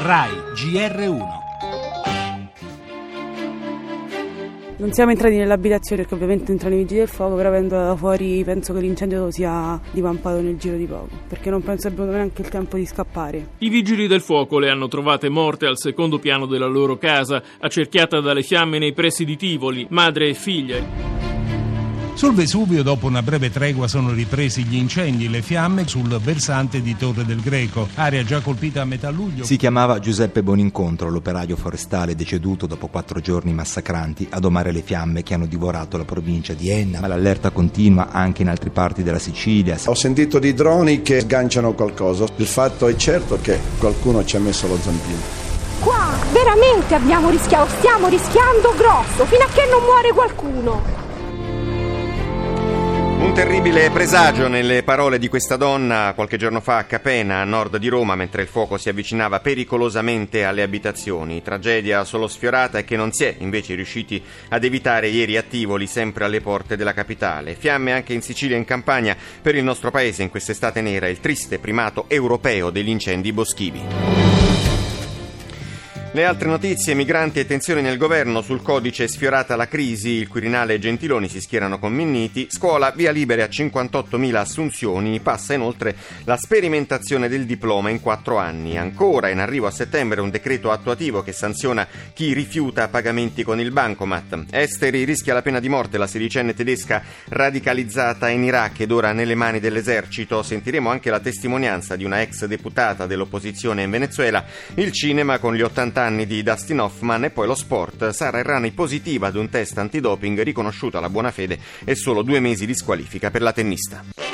RAI GR1 Non siamo entrati nell'abitazione perché ovviamente entrano i vigili del fuoco, però avendo da fuori penso che l'incendio sia divampato nel giro di poco, perché non penso abbiano neanche il tempo di scappare. I vigili del fuoco le hanno trovate morte al secondo piano della loro casa, accerchiata dalle fiamme nei pressi di Tivoli, madre e figlia. Sul Vesuvio, dopo una breve tregua, sono ripresi gli incendi e le fiamme sul versante di Torre del Greco, area già colpita a metà luglio. Si chiamava Giuseppe Bonincontro, l'operaio forestale deceduto dopo quattro giorni massacranti a domare le fiamme che hanno divorato la provincia di Enna, ma l'allerta continua anche in altre parti della Sicilia. Ho sentito di droni che sganciano qualcosa. Il fatto è certo che qualcuno ci ha messo lo zampino. Qua veramente abbiamo rischiato, stiamo rischiando grosso, fino a che non muore qualcuno. Un terribile presagio nelle parole di questa donna qualche giorno fa a Capena, a nord di Roma, mentre il fuoco si avvicinava pericolosamente alle abitazioni. Tragedia solo sfiorata e che non si è invece riusciti ad evitare ieri a Tivoli, sempre alle porte della capitale. Fiamme anche in Sicilia e in Campania. Per il nostro paese in quest'estate nera il triste primato europeo degli incendi boschivi. Le altre notizie, migranti e tensioni nel governo, sul codice sfiorata la crisi, il Quirinale e Gentiloni si schierano con Minniti, scuola via libere a 58.000 assunzioni, passa inoltre la sperimentazione del diploma in quattro anni. Ancora in arrivo a settembre un decreto attuativo che sanziona chi rifiuta pagamenti con il bancomat. Esteri rischia la pena di morte la sedicenne tedesca radicalizzata in Iraq ed ora nelle mani dell'esercito. Sentiremo anche la testimonianza di una ex deputata dell'opposizione in Venezuela, il cinema con gli 80 anni anni di Dustin Hoffman e poi lo sport. Sara Errani positiva ad un test antidoping riconosciuta la buona fede e solo due mesi di squalifica per la tennista.